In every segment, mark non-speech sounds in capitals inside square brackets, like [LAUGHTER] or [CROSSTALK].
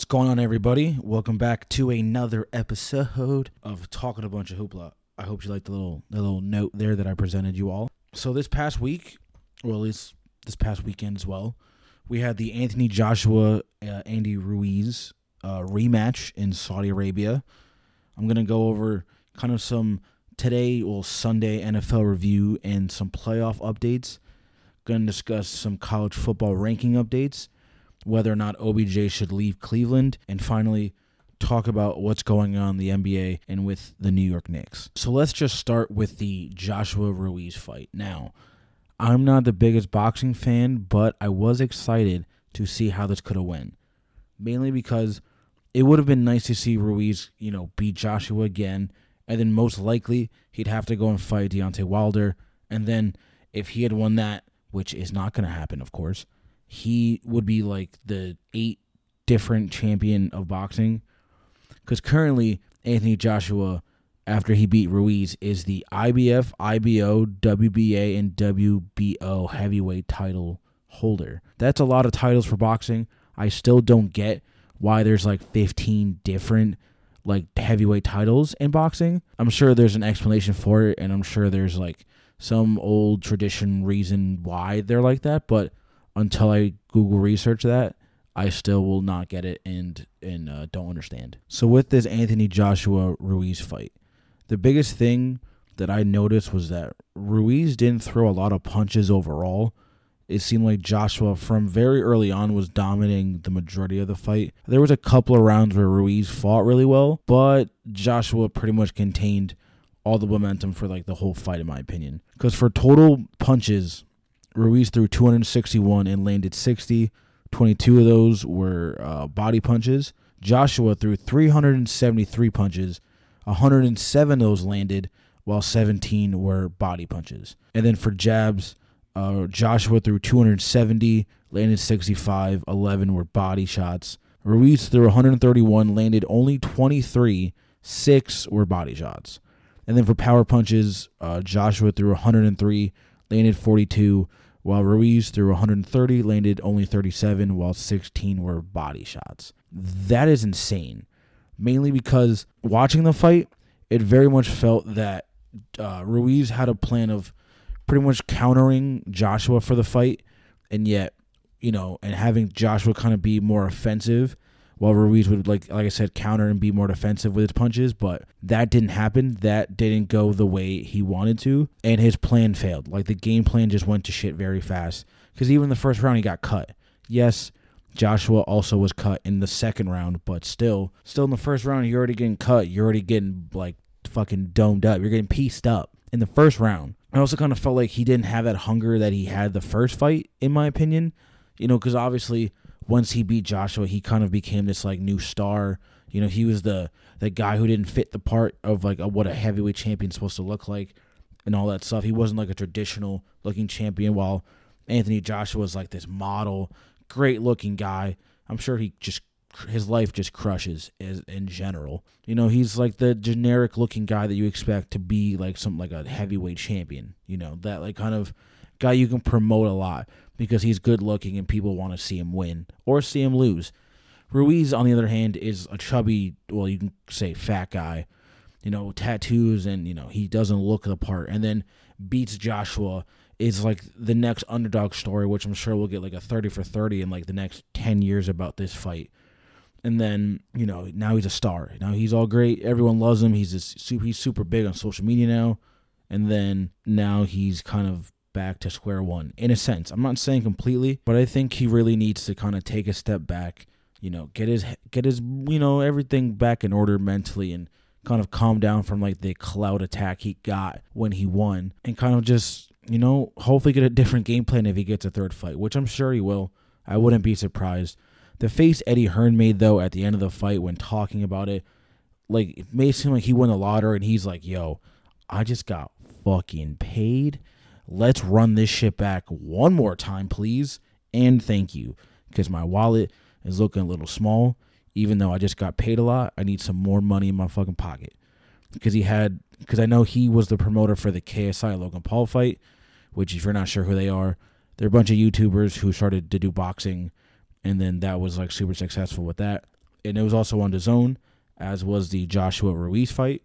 What's going on, everybody? Welcome back to another episode of Talking a Bunch of Hoopla. I hope you liked the little the little note there that I presented you all. So this past week, or at least this past weekend as well, we had the Anthony Joshua uh, Andy Ruiz uh, rematch in Saudi Arabia. I'm gonna go over kind of some today, well Sunday NFL review and some playoff updates. Gonna discuss some college football ranking updates whether or not OBJ should leave Cleveland, and finally talk about what's going on in the NBA and with the New York Knicks. So let's just start with the Joshua Ruiz fight. Now, I'm not the biggest boxing fan, but I was excited to see how this could have went. Mainly because it would have been nice to see Ruiz, you know, beat Joshua again, and then most likely he'd have to go and fight Deontay Wilder, and then if he had won that, which is not going to happen, of course, he would be like the eight different champion of boxing. Because currently, Anthony Joshua, after he beat Ruiz, is the IBF, IBO, WBA, and WBO heavyweight title holder. That's a lot of titles for boxing. I still don't get why there's like 15 different like heavyweight titles in boxing. I'm sure there's an explanation for it, and I'm sure there's like some old tradition reason why they're like that, but until I Google research that, I still will not get it and and uh, don't understand. So with this Anthony Joshua Ruiz fight, the biggest thing that I noticed was that Ruiz didn't throw a lot of punches overall. It seemed like Joshua from very early on was dominating the majority of the fight. There was a couple of rounds where Ruiz fought really well, but Joshua pretty much contained all the momentum for like the whole fight in my opinion. Cuz for total punches, Ruiz threw 261 and landed 60. 22 of those were uh, body punches. Joshua threw 373 punches. 107 of those landed, while 17 were body punches. And then for jabs, uh, Joshua threw 270, landed 65. 11 were body shots. Ruiz threw 131, landed only 23. Six were body shots. And then for power punches, uh, Joshua threw 103, landed 42, while Ruiz threw 130, landed only 37, while 16 were body shots. That is insane. Mainly because watching the fight, it very much felt that uh, Ruiz had a plan of pretty much countering Joshua for the fight, and yet, you know, and having Joshua kind of be more offensive while Ruiz would like like I said counter and be more defensive with his punches, but that didn't happen. That didn't go the way he wanted to, and his plan failed. Like the game plan just went to shit very fast. Because even the first round he got cut. Yes, Joshua also was cut in the second round, but still, still in the first round you're already getting cut. You're already getting like fucking domed up. You're getting pieced up in the first round. I also kind of felt like he didn't have that hunger that he had the first fight, in my opinion. You know, because obviously once he beat Joshua, he kind of became this like new star. You know, he was the the guy who didn't fit the part of like a, what a heavyweight champion's supposed to look like and all that stuff. He wasn't like a traditional looking champion while Anthony Joshua was like this model, great looking guy. I'm sure he just his life just crushes as in general. You know, he's like the generic looking guy that you expect to be like some like a heavyweight champion, you know, that like kind of guy you can promote a lot because he's good looking and people want to see him win or see him lose. Ruiz, on the other hand, is a chubby, well, you can say fat guy, you know, tattoos, and, you know, he doesn't look the part. And then beats Joshua is like the next underdog story, which I'm sure we'll get like a 30 for 30 in like the next 10 years about this fight. And then, you know, now he's a star. Now he's all great. Everyone loves him. He's just, he's super big on social media now. And then now he's kind of back to square one in a sense. I'm not saying completely, but I think he really needs to kind of take a step back, you know, get his get his, you know, everything back in order mentally and kind of calm down from like the cloud attack he got when he won and kind of just, you know, hopefully get a different game plan if he gets a third fight, which I'm sure he will. I wouldn't be surprised. The face Eddie Hearn made though at the end of the fight when talking about it, like it may seem like he won the lottery and he's like, "Yo, I just got fucking paid Let's run this shit back one more time, please. And thank you. Because my wallet is looking a little small. Even though I just got paid a lot, I need some more money in my fucking pocket. Because he had, because I know he was the promoter for the KSI Logan Paul fight, which, if you're not sure who they are, they're a bunch of YouTubers who started to do boxing. And then that was like super successful with that. and it was also on DAZN, as was the Joshua Ruiz fight.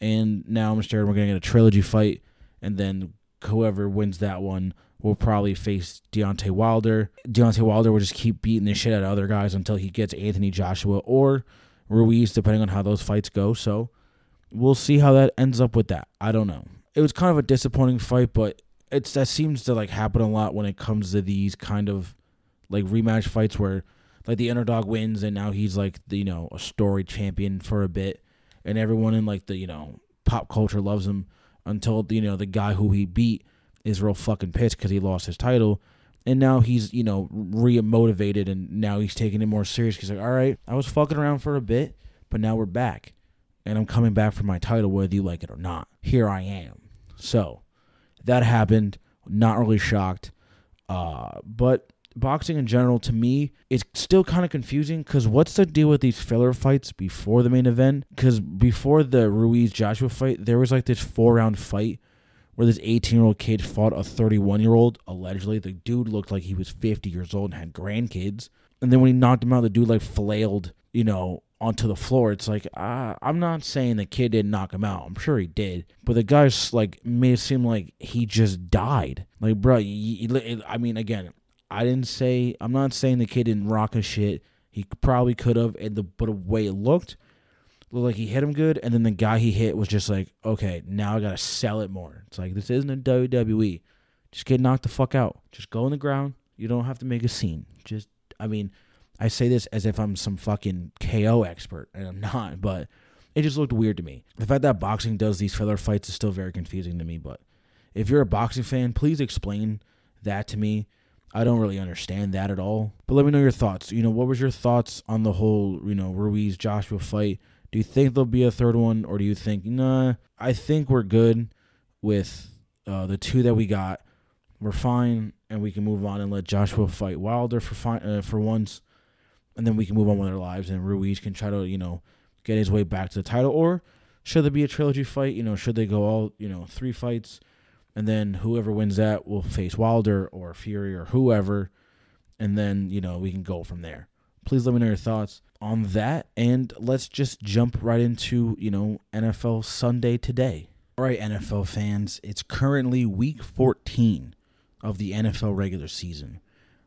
And now I'm sure we're gonna get a trilogy fight, and then whoever wins that one will probably face Deontay Wilder. Deontay Wilder will just keep beating the shit out of other guys until he gets Anthony Joshua or Ruiz, depending on how those fights go. So we'll see how that ends up with that. I don't know. It was kind of a disappointing fight, but it's that seems to like happen a lot when it comes to these kind of like rematch fights where like the underdog wins and now he's like the, you know a story champion for a bit and everyone in like the you know pop culture loves him until you know the guy who he beat is real fucking pissed because he lost his title. And now he's you know re-motivated and now he's taking it more serious. He's like all right i was fucking around for a bit but now we're back. And i'm coming back for my title whether you like it or not. Here i am. So that happened. Not really shocked. Uh, but boxing in general to me is still kind of confusing because what's the deal with these filler fights before the main event? Because before the ruiz joshua fight there was like this four round fight where this 18 year old kid fought a 31 year old allegedly. The dude looked like he was 50 years old and had grandkids. And then when he knocked him out the dude like flailed you know onto the floor. It's like uh, i'm not saying the kid didn't knock him out. I'm sure he did. But the guy's like made it seem like he just died. Like bro i mean again i didn't say i'm not saying the kid didn't rock a shit. He probably could have and the but the way it looked looked like he hit him good and then the guy he hit was just like okay now i gotta sell it more. It's like this isn't a wwe just get knocked the fuck out. Just go on the ground. You don't have to make a scene. Just i mean I say this as if I'm some fucking KO expert, and I'm [LAUGHS] not, but it just looked weird to me. The fact that boxing does these filler fights is still very confusing to me, but if you're a boxing fan, please explain that to me. I don't really understand that at all. But let me know your thoughts. You know, what was your thoughts on the whole, you know, Ruiz Joshua fight? Do you think there'll be a third one, or do you think, nah, I think we're good with uh, the two that we got. We're fine, and we can move on and let Joshua fight Wilder for fi- uh, for once and then we can move on with our lives and Ruiz can try to, you know, get his way back to the title or should there be a trilogy fight, you know, should they go all, you know, three fights and then whoever wins that will face Wilder or Fury or whoever and then, you know, we can go from there. Please let me know your thoughts on that and let's just jump right into, you know, NFL Sunday today. All right, NFL fans, it's currently week 14 of the NFL regular season.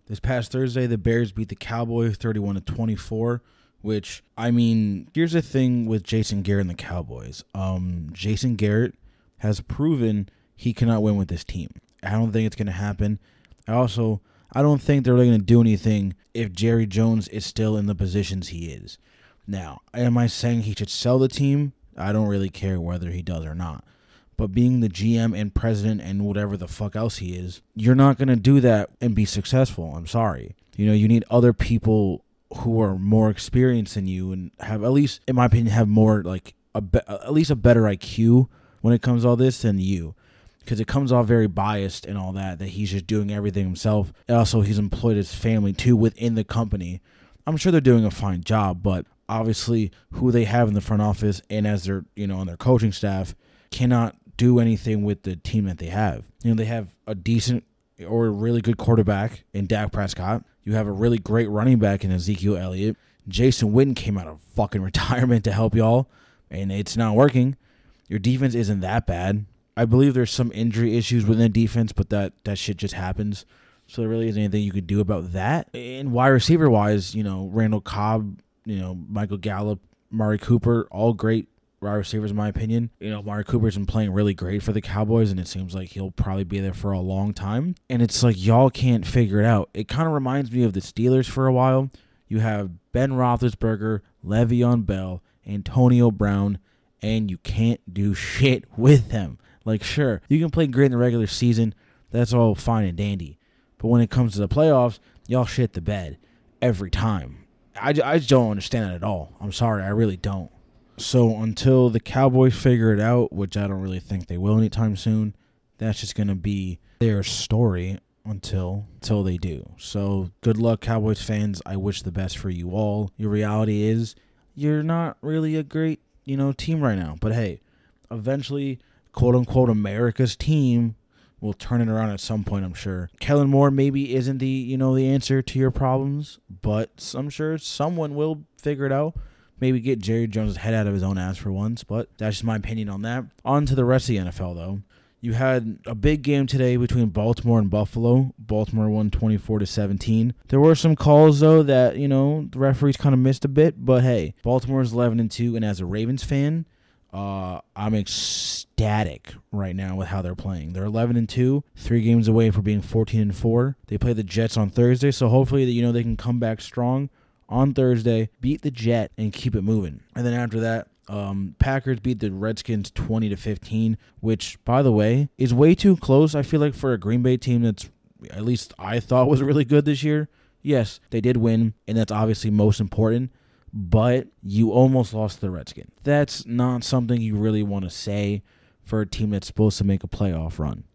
This past Thursday, the Bears beat the Cowboys 31 to 24. Which I mean, here's the thing with Jason Garrett and the Cowboys. Um, Jason Garrett has proven he cannot win with this team. I don't think it's going to happen. I also I don't think they're really going to do anything if Jerry Jones is still in the positions he is. Now, am I saying he should sell the team? I don't really care whether he does or not. But being the GM and president and whatever the fuck else he is, you're not going to do that and be successful. I'm sorry. You know, you need other people who are more experienced than you and have at least in my opinion have more like a be- at least a better IQ when it comes to all this than you because it comes off very biased and all that that he's just doing everything himself. And also, he's employed his family too within the company. I'm sure they're doing a fine job, but obviously, who they have in the front office and as their you know on their coaching staff cannot do anything with the team that they have. You know, they have a decent or a really good quarterback in Dak Prescott. You have a really great running back in Ezekiel Elliott. Jason Witten came out of fucking [LAUGHS] retirement to help y'all, and it's not working. Your defense isn't that bad. I believe there's some injury issues within the defense, but that that shit just happens. So there really isn't anything you could do about that. And wide receiver wise, you know, Randall Cobb, you know, Michael Gallup, Amari Cooper, all great wide receivers, in my opinion. You know, Amari Cooper's been playing really great for the Cowboys, and it seems like he'll probably be there for a long time. And it's like y'all can't figure it out. It kind of reminds me of the Steelers for a while. You have Ben Roethlisberger, Le'Veon Bell, Antonio Brown, and you can't do shit with them. Like, sure, you can play great in the regular season. That's all fine and dandy. But when it comes to the playoffs, y'all shit the bed every time. I, I just don't understand that at all. I'm sorry, I really don't. So until the Cowboys figure it out, which I don't really think they will anytime soon, that's just gonna be their story until until they do. So good luck, Cowboys fans. I wish the best for you all. Your reality is you're not really a great, you know, team right now. But hey, eventually, quote unquote, America's team will turn it around at some point, I'm sure. Kellen Moore maybe isn't the, you know, the answer to your problems, but I'm sure someone will figure it out. Maybe get Jerry Jones' head out of his own ass for once, but that's just my opinion on that. On to the rest of the NFL, though. You had a big game today between Baltimore and Buffalo. Baltimore won 24 to 17. There were some calls though that, you know, the referees kind of missed a bit, but hey, Baltimore's 11 and 2 and as a Ravens fan, uh, I'm ecstatic right now with how they're playing. They're 11 and 2, 3 games away from being 14 and 4. They play the Jets on Thursday, so hopefully that you know they can come back strong on Thursday, beat the Jet and keep it moving. And then after that, um, Packers beat the Redskins 20 to 15, which, by the way, is way too close. I feel like for a Green Bay team that's at least I thought was really good this year. Yes, they did win, and that's obviously most important. But you almost lost the Redskins. That's not something you really want to say for a team that's supposed to make a playoff run.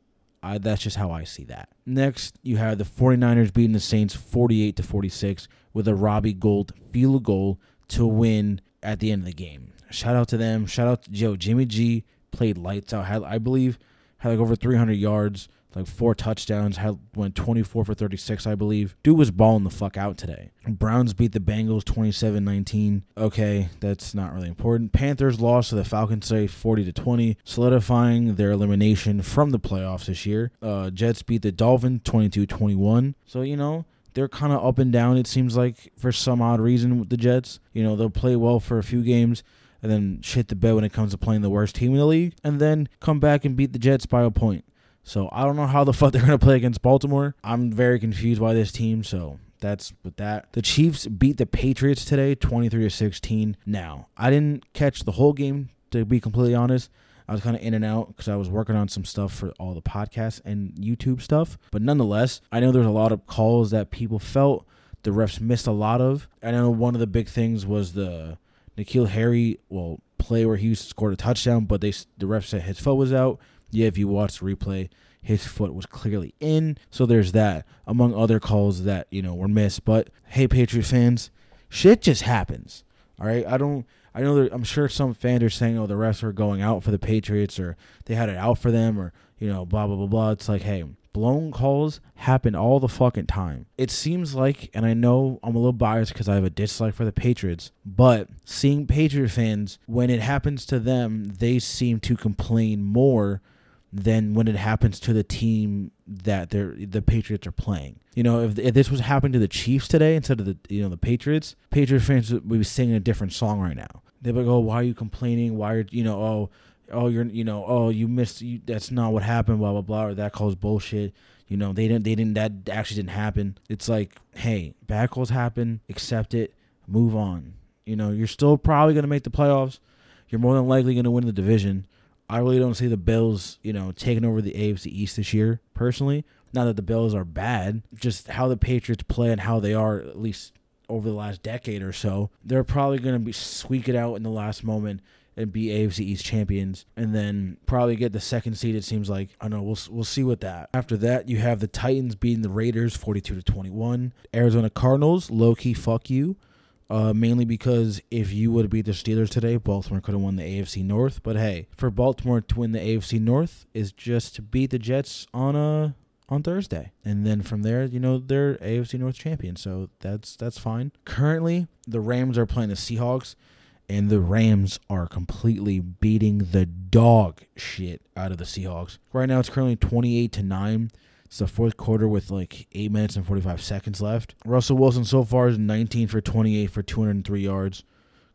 I, that's just how I see that. Next, you have the 49ers beating the Saints 48 to 46 with a Robbie Gould field goal to win at the end of the game. Shout out to them. Shout out to Joe. Jimmy G played lights out. Had I believe had like over 300 yards, like four touchdowns. Had went 24 for 36, I believe. Dude was balling the fuck out today. Browns beat the Bengals 27-19. Okay, that's not really important. Panthers lost to the Falcons today 40 to 20, solidifying their elimination from the playoffs this year. Uh, Jets beat the Dolphins 22-21. So you know they're kind of up and down. It seems like for some odd reason with the Jets. You know they'll play well for a few games and then shit the bed when it comes to playing the worst team in the league, and then come back and beat the Jets by a point. So I don't know how the [LAUGHS] fuck they're gonna play against Baltimore. I'm very confused by this team. So that's with that. The Chiefs beat the Patriots today, 23 to 16. Now I didn't catch the whole game to be completely honest. I was kind of in and out because I was working on some stuff for all the podcasts and YouTube stuff. But nonetheless, I know there's a lot of calls that people felt the refs missed a lot of. I know one of the big things was the N'Keal Harry, well, play where he scored a touchdown, but they the ref said his foot was out. Yeah, if you watch the replay, his foot was clearly in. So there's that, among other calls that you know were missed. But hey, Patriot fans, shit just happens. All right, I don't. I know there, I'm sure some fans are saying, "Oh, the refs are going out for the Patriots, or they had it out for them, or you know, blah blah blah blah." It's like, hey, blown calls happen all the fucking time. It seems like, and I know I'm a little biased because I have a dislike for the Patriots, but seeing Patriot fans, when it happens to them, they seem to complain more than when it happens to the team that they're the Patriots are playing. You know, if, if this was happening to the Chiefs today instead of the you know the Patriots, Patriot fans would be singing a different song right now. They'd be like, "Oh, why are you complaining? Why are you know? Oh, oh you're you know oh you missed you, that's not what happened blah blah blah or that calls bullshit you know they didn't they didn't that actually didn't happen it's like hey bad calls happen accept it move on you know you're still probably to make the playoffs you're more than likely going to win the division i really don't see the bills you know taking over the afc east this year personally not that the bills are bad just how the patriots play and how they are at least over the last decade or so they're probably going to be squeak it out in the last moment and be AFC East champions, and then probably get the second seed. It seems like I don't know. We'll we'll see with that. After that, you have the Titans beating the Raiders, forty-two to twenty-one. Arizona Cardinals, low key, fuck you. Uh, mainly because if you would beat the Steelers today, Baltimore could have won the AFC North. But hey, for Baltimore to win the AFC North is just to beat the Jets on a on Thursday. And then from there, you know, they're AFC North champions. So that's that's fine. Currently, the Rams are playing the Seahawks and the Rams are completely beating the dog shit out of the Seahawks. Right now, it's currently 28 to 9. It's the fourth quarter with like 8 minutes and 45 seconds left. Russell Wilson so far is 19 for 28 for 203 yards.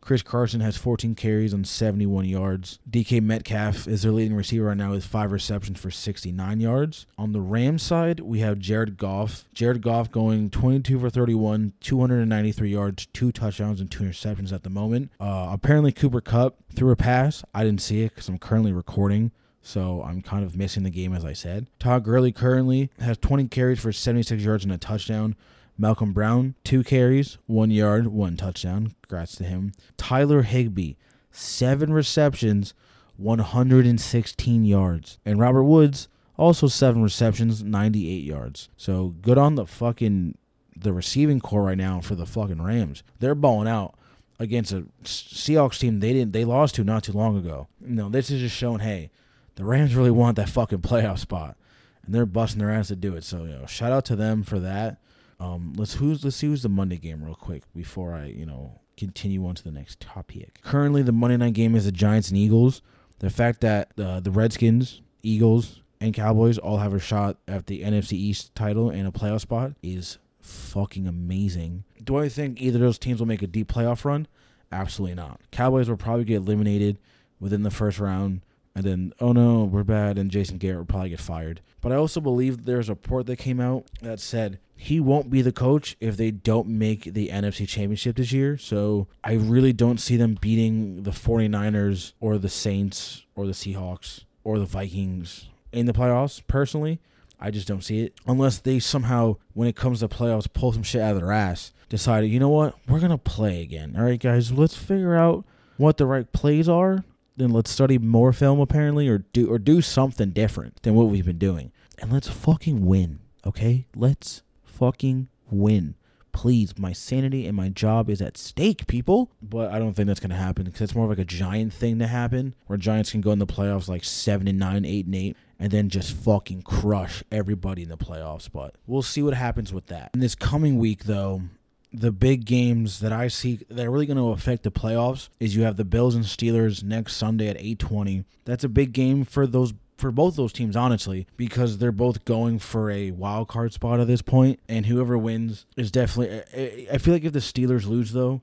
Chris Carson has 14 carries on 71 yards. DK Metcalf is their leading receiver right now with five receptions for 69 yards. On the Rams side, we have Jared Goff. Jared Goff going 22 for 31, 293 yards, two touchdowns, and two interceptions at the moment. Uh, apparently, Cooper Kupp threw a pass. I didn't see it because I'm currently recording. So I'm kind of missing the game, as I said. Todd Gurley currently has 20 carries for 76 yards and a touchdown. Malcolm Brown, two carries, one yard, one touchdown. Congrats to him. Tyler Higbee, seven receptions, 116 yards. And Robert Woods, also seven receptions, 98 yards. So good on the fucking the receiving corps right now for the fucking Rams. They're balling out against a Seahawks team they didn't they lost to not too long ago. No, this is just showing, hey, the Rams really want that fucking playoff spot and they're busting their ass to do it. So you know, shout out to them for that. Um, let's who's let's see who's the Monday game real quick before I you know continue on to the next topic. Currently, the Monday night game is the Giants and Eagles. The fact that uh, the Redskins, Eagles, and Cowboys all have a shot at the NFC East title and a playoff spot is fucking amazing. Do I think either of those teams will make a deep playoff run? Absolutely not. Cowboys will probably get eliminated within the first round, and then oh no, we're bad, and Jason Garrett will probably get fired. But I also believe there's a report that came out that said he won't be the coach if they don't make the NFC Championship this year. So I really don't see them beating the 49ers or the Saints or the Seahawks or the Vikings in the playoffs personally. I just don't see it unless they somehow, when it comes to playoffs, pull some shit out of their ass. Decided, you know what, we're gonna play again. All right, guys, let's figure out what the right plays are. Then let's study more film apparently, or do or do something different than what we've been doing, and let's fucking win. Okay, let's fucking win. Please, my sanity and my job is at stake, people. But I don't think that's gonna happen because it's more of like a giant thing to happen, where Giants can go in the playoffs like seven and nine, eight and eight, and then just fucking crush everybody in the playoffs. But we'll see what happens with that. In this coming week, though, the big games that I see that are really going to affect the playoffs is you have the Bills and Steelers next Sunday at 8:20. That's a big game for those for both those teams honestly because they're both going for a wild card spot at this point and whoever wins is definitely I feel like if the Steelers lose though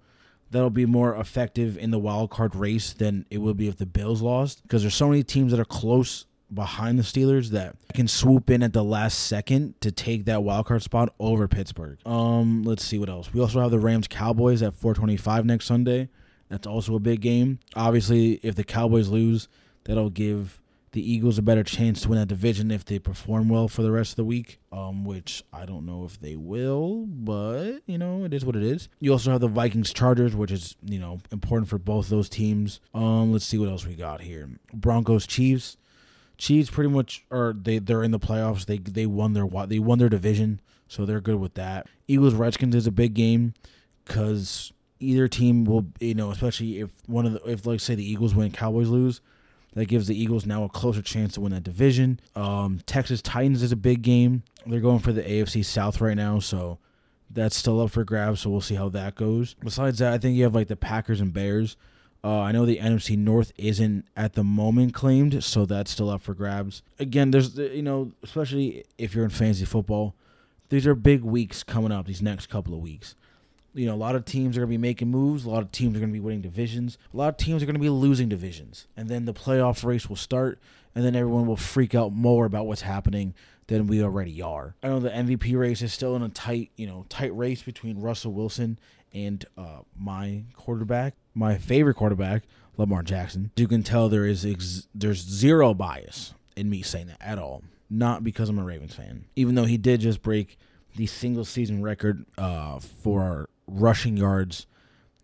that'll be more effective in the wild card race than it will be if the Bills lost because there's so many teams that are close behind the Steelers that can swoop in at the last second to take that wild card spot over Pittsburgh. Um, let's see what else. We also have the Rams Cowboys at 425 next Sunday. That's also a big game. Obviously, if the Cowboys lose, that'll give the Eagles a better chance to win that division if they perform well for the rest of the week. Um, which I don't know if they will, but you know, it is what it is. You also have the Vikings Chargers, which is, you know, important for both those teams. Um, let's see what else we got here. Broncos Chiefs. Chiefs pretty much are they they're in the playoffs. They they won their they won their division, so they're good with that. Eagles Redskins is a big game because either team will you know especially if one of the if like say the Eagles win, Cowboys lose, that gives the Eagles now a closer chance to win that division. Um, Texans Titans is a big game. They're going for the AFC South right now, so that's still up for grabs. So we'll see how that goes. Besides that, I think you have like the Packers and Bears. Uh, I know the NFC North isn't at the moment claimed, so that's still up for grabs. Again, there's you know, especially if you're in fantasy football, these are big weeks coming up. These next couple of weeks, you know, a lot of teams are going to be making moves. A lot of teams are going to be winning divisions. A lot of teams are going to be losing divisions, and then the playoff race will start, and then everyone will freak out more about what's happening than we already are. I know the MVP race is still in a tight, you know, tight race between Russell Wilson and uh, my quarterback, my favorite quarterback, Lamar Jackson. You can tell there is ex- there's zero bias in me saying that at all. Not because I'm a Ravens fan, even though he did just break the single season record uh, for rushing yards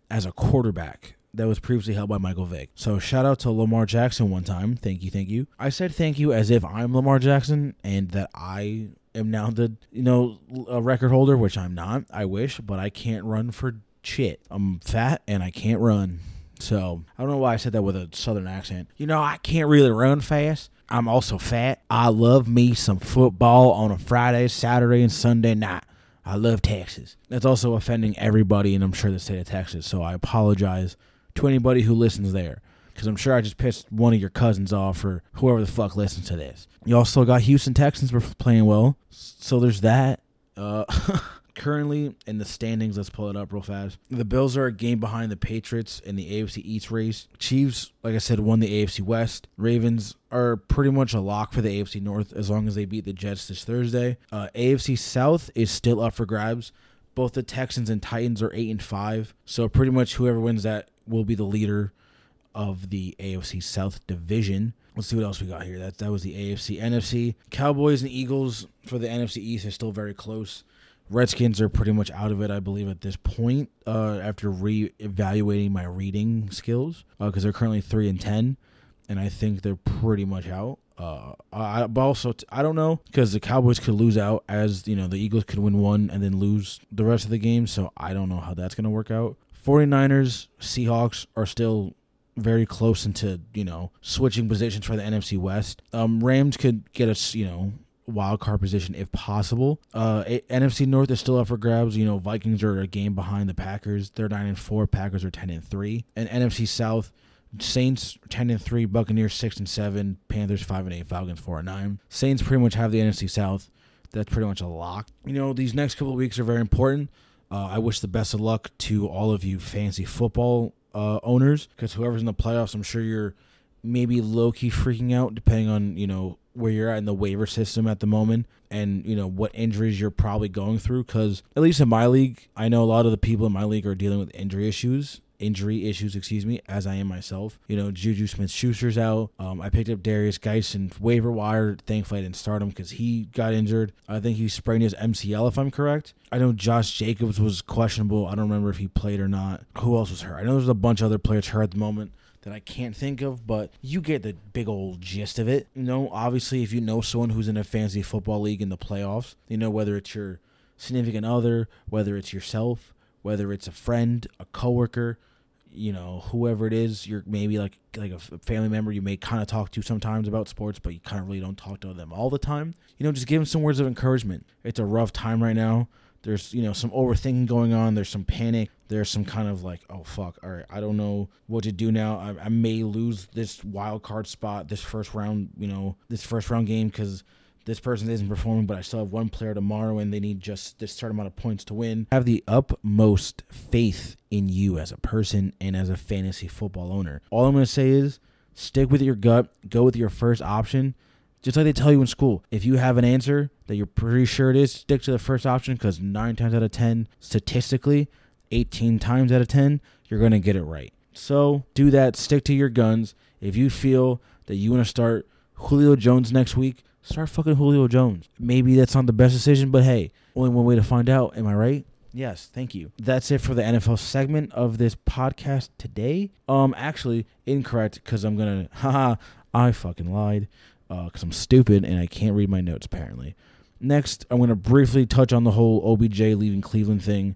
as a quarterback that was previously held by Michael Vick. So shout out to Lamar Jackson one time. Thank you, thank you. I said thank you as if I'm Lamar Jackson and that I am now the you know a record holder, which I'm not. I wish, but I can't run for shit. I'm fat and I can't run. So I don't know why I said that with a southern accent. You know, I can't really run fast. I'm also fat. I love me some football on a Friday, Saturday, and Sunday night. I love Texas. That's also offending everybody, and I'm sure the state of Texas. So I apologize to anybody who listens there because I'm sure I just pissed one of your cousins off or whoever the fuck listens to this. You also got Houston Texans were playing well, so there's that. Uh, [LAUGHS] currently in the standings, let's pull it up real fast. The Bills are a game behind the Patriots in the AFC East race. Chiefs, like I said, won the AFC West. Ravens are pretty much a lock for the AFC North as long as they beat the Jets this Thursday. Uh, AFC South is still up for grabs. Both the Texans and Titans are eight and five, so pretty much whoever wins that will be the leader of the AFC South division. Let's see what else we got here. That that was the AFC, NFC. Cowboys and Eagles for the NFC East are still very close. Redskins are pretty much out of it, I believe, at this point. Uh, after re-evaluating my reading skills, because uh, they're currently three and ten, and I think they're pretty much out. Uh, I, but also t- I don't know because the Cowboys could lose out as you know the Eagles could win one and then lose the rest of the game. So I don't know how that's gonna work out. 49ers, Seahawks are still very close into, you know, switching positions for the NFC West. Um, Rams could get us, you know, wild card position if possible. Uh, NFC North is still up for grabs. You know, Vikings are a game behind the Packers. They're nine and four. Packers are ten and three. And NFC South, Saints ten and three. Buccaneers six and seven. Panthers five and eight. Falcons four and nine. Saints pretty much have the NFC South. That's pretty much a lock. You know, these next couple of weeks are very important. Uh, I wish the best of luck to all of you fancy football uh, owners because whoever's in the playoffs, I'm sure you're maybe low key freaking out depending on you know where you're at in the waiver system at the moment and you know what injuries you're probably going through because at least in my league i know a lot of the people in my league are dealing with injury issues injury issues excuse me as i am myself. You know juju smith schuster's out. Um, i picked up Derrius Guice and waiver wire thankfully i didn't start him because he got injured. I think he sprained his mcl if i'm correct. I know josh jacobs was questionable. I don't remember if he played or not. Who else was hurt? I know there's a bunch of other players hurt at the moment that I can't think of, but you get the big old gist of it. You know, obviously, if you know someone who's in a fantasy football league in the playoffs, you know whether it's your significant other, whether it's yourself, whether it's a friend, a coworker, you know, whoever it is, you're maybe like like a family member you may kind of talk to sometimes about sports, but you kind of really don't talk to them all the time. You know, just give them some words of encouragement. It's a rough time right now. There's, you know, some overthinking going on. There's some panic. There's some kind of like, oh fuck, all right, I don't know what to do now. I, I may lose this wild card spot, this first round, you know, this first round game because this person isn't performing, but I still have one player tomorrow and they need just this certain amount of points to win. Have the utmost faith in you as a person and as a fantasy football owner. All I'm going to say is stick with your gut, go with your first option. Just like they tell you in school, if you have an answer that you're pretty sure it is, stick to the first option because nine times out of 10, statistically, 18 times out of 10, you're going to get it right. So do that. Stick to your guns. If you feel that you want to start Julio Jones next week, start fucking Julio Jones. Maybe that's not the best decision, but hey, only one way to find out. Am I right? Yes, thank you. That's it for the NFL segment of this podcast today. Um, actually, incorrect because I'm gonna, [LAUGHS] haha, I fucking lied because uh, I'm stupid and I can't read my notes apparently. Next, I'm gonna briefly touch on the whole OBJ leaving Cleveland thing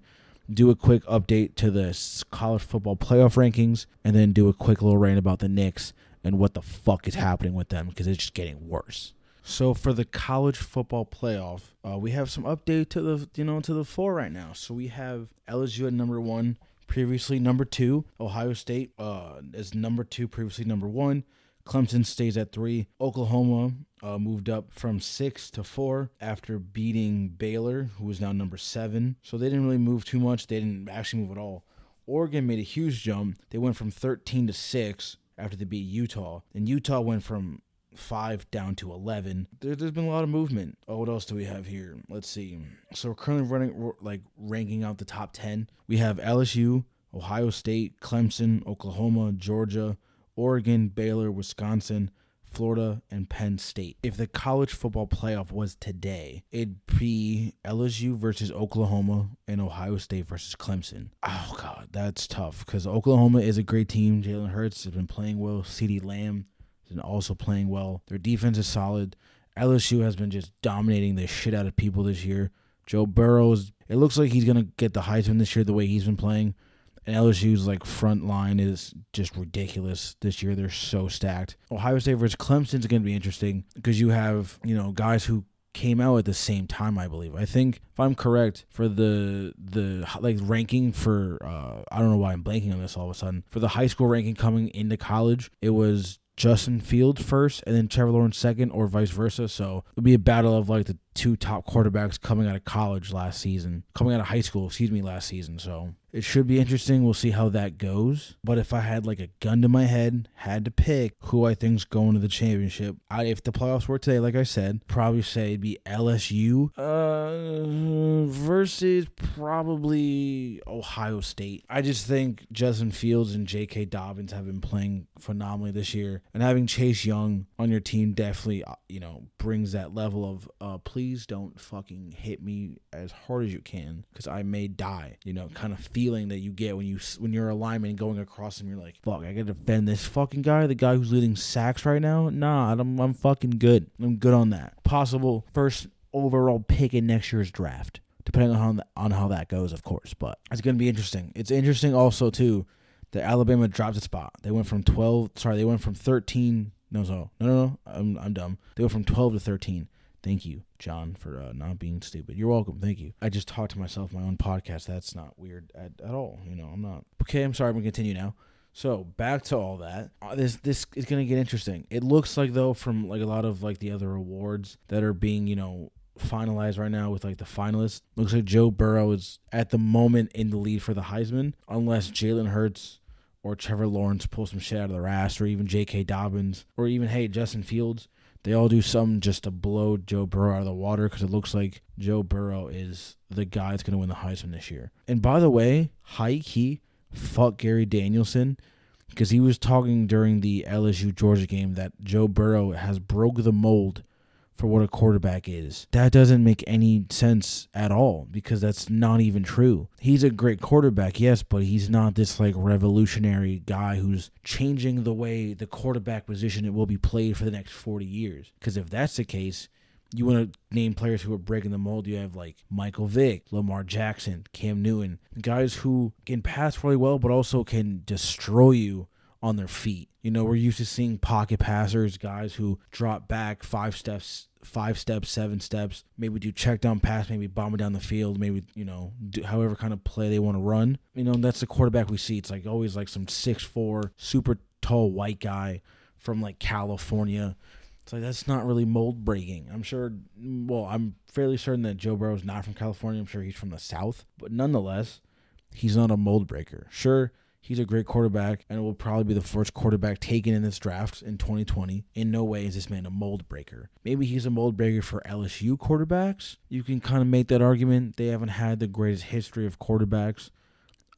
do a quick update to the college football playoff rankings, and then do a quick little rant about the Knicks and what the fuck is happening with them because it's just getting worse. So for the college football playoff, uh, we have some update to the you know to the four right now. So we have LSU at number one, previously number two. Ohio State uh, is number two, previously number one. Clemson stays at three. Oklahoma uh, moved up from six to four after beating Baylor, who is now number seven. So they didn't really move too much. They didn't actually move at all. Oregon made a huge jump. They went from 13 to six after they beat Utah, and Utah went from five down to 11 there, has been a lot of movement oh what else do we have here let's see so we're currently running like ranking out the top 10 we have lsu ohio state clemson oklahoma georgia Oregon, Baylor, Wisconsin, Florida, and Penn State. If the college football playoff was today, it'd be LSU versus Oklahoma and Ohio State versus Clemson. Oh, God, that's tough because Oklahoma is a great team. Jalen Hurts has been playing well. CeeDee Lamb has been also playing well. Their defense is solid. LSU has been just dominating the shit out of people this year. Joe Burrows, it looks like he's going to get the Heisman this year the way he's been playing. And LSU's like front line is just ridiculous this year. They're so stacked. Ohio State versus Clemson's going to be interesting because you have, you know, guys who came out at the same time, I believe. I think if I'm correct for the the like ranking for uh I don't know why I'm blanking on this all of a sudden. For the high school ranking coming into college, it was Justin Fields first and then Trevor Lawrence second or vice versa. So it'll be a battle of like the two top quarterbacks coming out of college last season, coming out of high school, excuse me, last season. So it should be interesting. We'll see how that goes. But if I had like a gun to my head, had to pick who I think's going to the championship, I, if the playoffs were today, like I said, probably say it'd be LSU uh, versus probably Ohio State. I just think Justin Fields and J.K. Dobbins have been playing phenomenally this year, and having Chase Young on your team definitely, uh, you know, brings that level of uh, please don't fucking hit me as hard as you can because I may die. You know, kind of feel feeling that you get when you when you're a lineman going across and you're like, fuck, I gotta defend this fucking guy, the guy who's leading sacks right now. Nah, I'm I'm fucking good. I'm good on that. Possible first overall pick in next year's draft, depending on how on how that goes, of course. But it's gonna be interesting. It's interesting also too that Alabama dropped a spot. They went from 12. Sorry, they went from 13. No, no, no, no, no. I'm I'm dumb. They went from 12 to 13. Thank you, John, for uh, not being stupid. You're welcome. Thank you. I just talked to myself my own podcast. That's not weird at, at all. You know, I'm not. Okay, I'm sorry. I'm gonna continue now. So back to all that. Uh, this this is gonna get interesting. It looks like though from like a lot of like the other awards that are being you know finalized right now with like the finalists. Looks like Joe Burrow is at the moment in the lead for the Heisman, unless Jalen Hurts or Trevor Lawrence pull some shit out of their ass, or even J.K. Dobbins, or even hey Justin Fields. They all do something just to blow Joe Burrow out of the water because it looks like Joe Burrow is the guy that's going to win the Heisman this year. And by the way, high key, fuck Gary Danielson because he was talking during the LSU Georgia game that Joe Burrow has broke the mold for what a quarterback is. That doesn't make any sense at all because that's not even true. He's a great quarterback, yes, but he's not this like revolutionary guy who's changing the way the quarterback position it will be played for the next 40 years. Because if that's the case, you want to name players who are breaking the mold. You have like Michael Vick, Lamar Jackson, Cam Newton, guys who can pass really well, but also can destroy you on their feet. You know, we're used to seeing pocket passers, guys who drop back five steps, five steps, seven steps, maybe do check down pass, maybe bomb it down the field, maybe, you know, do however kind of play they want to run. You know, that's the quarterback we see. It's like always like some six four, super tall white guy from like California. It's like that's not really mold breaking. I'm sure well, I'm fairly certain that Joe Burrow's not from California. I'm sure he's from the South. But nonetheless, he's not a mold breaker. Sure, He's a great quarterback and will probably be the first quarterback taken in this draft in 2020. In no way is this man a mold breaker. Maybe he's a mold breaker for LSU quarterbacks. You can kind of make that argument. They haven't had the greatest history of quarterbacks.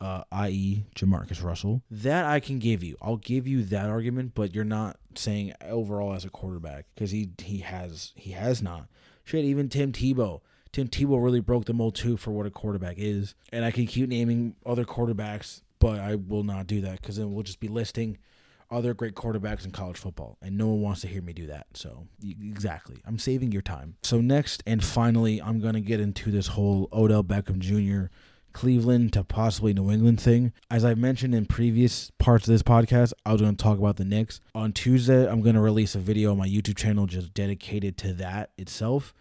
Uh, i.e., Jamarcus Russell. That I can give you. I'll give you that argument, but you're not saying overall as a quarterback because he he has he has not. Shit, even Tim Tebow. Tim Tebow really broke the mold too for what a quarterback is, and I can keep naming other quarterbacks but I will not do that because then we'll just be listing other great quarterbacks in college football, and no one wants to hear me do that. So, exactly, I'm saving your time. So, next and finally, I'm going to get into this whole Odell Beckham Jr. Cleveland to possibly New England thing. As I've mentioned in previous parts of this podcast, I was going to talk about the Knicks. On Tuesday, I'm going to release a video on my YouTube channel just dedicated to that itself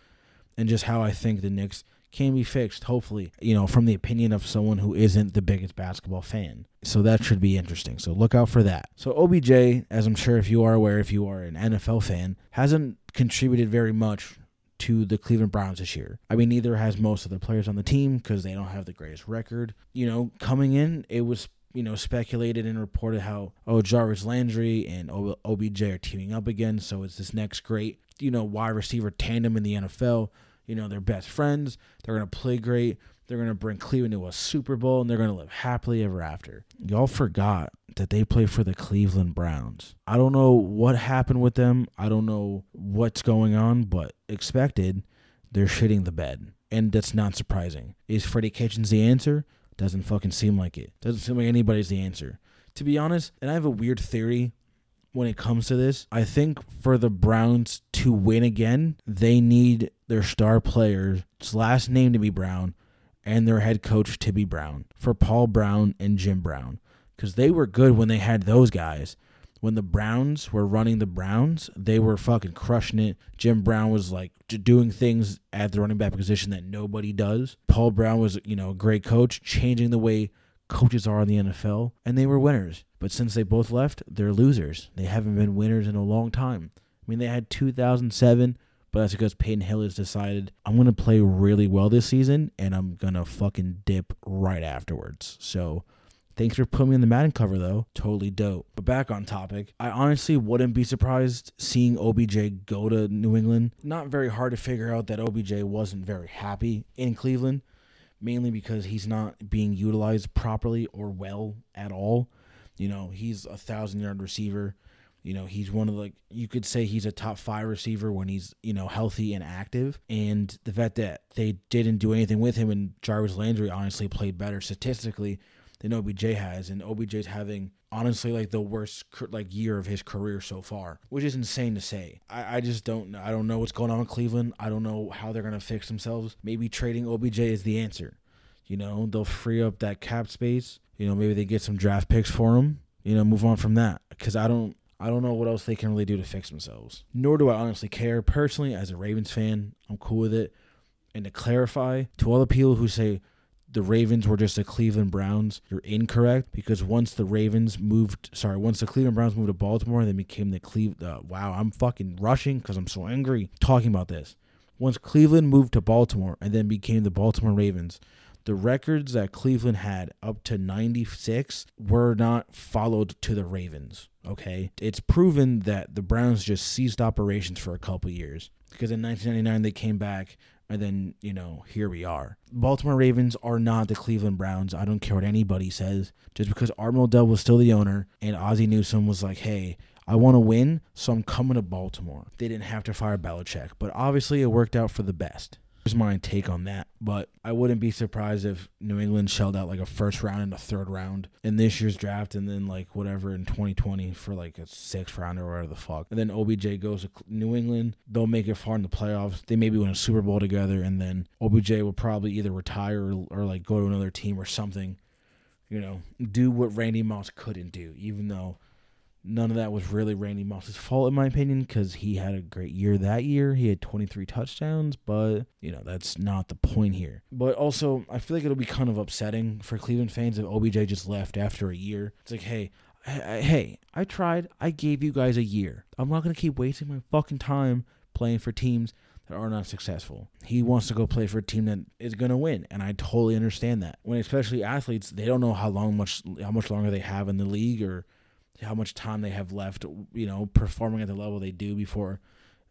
and just how I think the Knicks can be fixed, hopefully, you know, from the opinion of someone who isn't the biggest basketball fan. So that should be interesting. So look out for that. So OBJ, as I'm sure if you are aware, if you are an NFL fan, hasn't contributed very much to the Cleveland Browns this year. I mean, neither has most of the players on the team because they don't have the greatest record. You know, coming in, it was you know, speculated and reported how oh Jarvis Landry and OBJ are teaming up again, so it's this next great you know wide receiver tandem in the NFL you know, they're best friends. They're going to play great. They're going to bring Cleveland to a Super Bowl and they're going to live happily ever after. Y'all forgot that they play for the Cleveland Browns. I don't know what happened with them. I don't know what's going on, but expected, they're shitting the bed. And that's not surprising. Is Freddie Kitchens the answer? Doesn't fucking seem like it. Doesn't seem like anybody's the answer. To be honest, and I have a weird theory when it comes to this. I think for the Browns to win again, they need their star player's last name to be Brown and their head coach to be Brown for Paul Brown and Jim Brown because they were good when they had those guys. When the Browns were running the Browns, they were fucking crushing it. Jim Brown was like doing things at the running back position that nobody does. Paul Brown was, you know, a great coach, changing the way coaches are in the NFL, and they were winners. But since they both left, they're losers. They haven't been winners in a long time. I mean, they had 2007, but that's because Peyton Hillis decided I'm going to play really well this season, and I'm going to fucking dip right afterwards. So. Thanks for putting me in the Madden cover, though. Totally dope. But back on topic, I honestly wouldn't be surprised seeing OBJ go to New England. Not very hard to figure out that OBJ wasn't very happy in Cleveland mainly because he's not being utilized properly or well at all. You know, he's a thousand yard receiver. You know, he's one of the, you could say he's a top five receiver when he's, you know, healthy and active. And the fact that they didn't do anything with him and Jarvis Landry honestly played better statistically than OBJ has. And OBJ's having honestly like the worst like year of his career so far, which is insane to say. I, I just don't I don't know what's going on in Cleveland. I don't know how they're gonna fix themselves. Maybe trading OBJ is the answer. You know, they'll free up that cap space. You know, maybe they get some draft picks for him. You know, move on from that because I don't I don't know what else they can really do to fix themselves. Nor do I honestly care. Personally, as a Ravens fan, I'm cool with it. And to clarify, to all the people who say the Ravens were just the Cleveland Browns, you're incorrect because once the Ravens moved, sorry, once the Cleveland Browns moved to Baltimore, they became the Cleveland. Uh, wow, I'm fucking rushing because I'm so angry talking about this. Once Cleveland moved to Baltimore and then became the Baltimore Ravens, the records that Cleveland had up to 96 were not followed to the Ravens. Okay. It's proven that the Browns just ceased operations for a couple years because in 1999 they came back and then, you know, here we are. Baltimore Ravens are not the Cleveland Browns. I don't care what anybody says. Just because Art Modell was still the owner and Ozzie Newsome was like, hey, I want to win, so I'm coming to Baltimore. They didn't have to fire Belichick, but obviously it worked out for the best my take on that. But I wouldn't be surprised if New England shelled out like a first round and a third round in this year's draft, and then like whatever in 2020 for like a sixth round or whatever the fuck. And then OBJ goes to New England. They'll make it far in the playoffs. They maybe win a Super Bowl together, and then OBJ will probably either retire or, or like go to another team or something. You know, do what Randy Moss couldn't do, even though none of that was really Randy Moss's fault, in my opinion, because he had a great year that year. He had 23 touchdowns, but, you know, that's not the point here. But also, I feel like it'll be kind of upsetting for Cleveland fans if OBJ just left after a year. It's like, hey, hey, I tried. I gave you guys a year. I'm not going to keep wasting my fucking time playing for teams that are not successful. He wants to go play for a team that is going to win, and I totally understand that. When especially athletes, they don't know how long much how much longer they have in the league or how much time they have left, you know, performing at the level they do before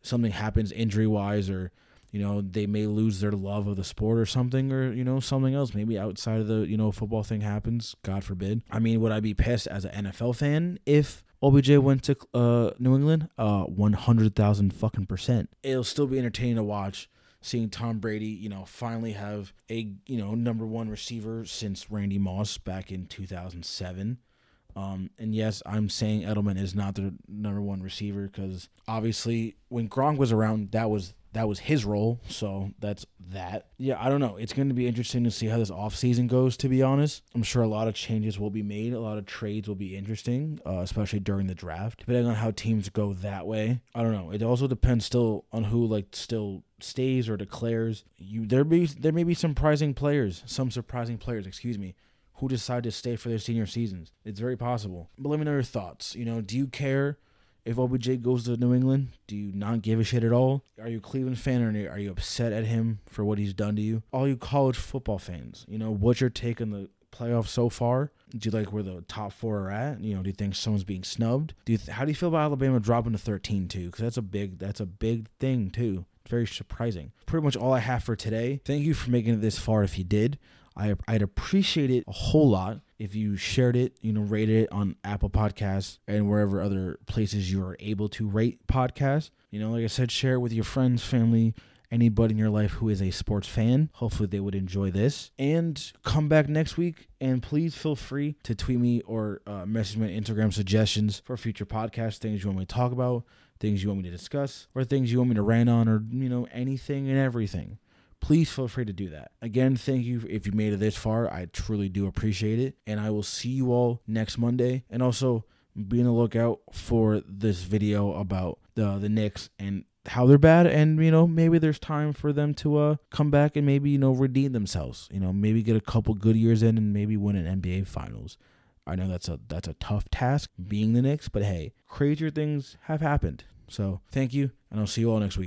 something happens injury wise or you know they may lose their love of the sport or something or you know something else. Maybe outside of the you know football thing happens god forbid. I mean would i be pissed as an nfl fan if obj went to uh new england? Uh 100000 fucking percent. It'll still be entertaining to watch seeing tom brady you know finally have a you know number one receiver since randy moss back in 2007 um, and yes, I'm saying Edelman is not the number one receiver because obviously when Gronk was around, that was that was his role. So that's that. Yeah, I don't know. It's going to be interesting to see how this offseason goes, to be honest. I'm sure a lot of changes will be made. A lot of trades will be interesting, uh, especially during the draft. Depending on how teams go that way. I don't know. It also depends still on who, like, still stays or declares. You there be there may be some surprising players, some surprising players, excuse me, who decide to stay for their senior seasons. It's very possible. But let me know your thoughts. You know, do you care if OBJ goes to New England? Do you not give a shit at all? Are you a Cleveland fan or are you upset at him for what he's done to you? All you college football fans, you know, what's your take on the playoffs so far? Do you like where the top four are at? You know, do you think someone's being snubbed? Do you th- how do you feel about Alabama dropping to 13 too? Because that's a big that's a big thing too. Very surprising. Pretty much all I have for today. Thank you for making it this far. If you did, I, I'd appreciate it a whole lot if you shared it, you know, rated it on Apple Podcasts and wherever other places you are able to rate podcasts. You know, like I said, share it with your friends, family, anybody in your life who is a sports fan. Hopefully, they would enjoy this. And come back next week. And please feel free to tweet me or uh, message me on Instagram suggestions for future podcasts, things you want me to talk about, things you want me to discuss, or things you want me to rant on, or, you know, anything and everything please feel free to do that. Again, thank you if you made it this far. I truly do appreciate it. And I will see you all next Monday. And also be on the lookout for this video about the the Knicks and how they're bad and you know maybe there's time for them to uh come back and maybe you know redeem themselves you know maybe get a couple good years in and maybe win an NBA finals I know that's a that's a tough task being the Knicks but hey crazier things have happened so thank you and I'll see you all next week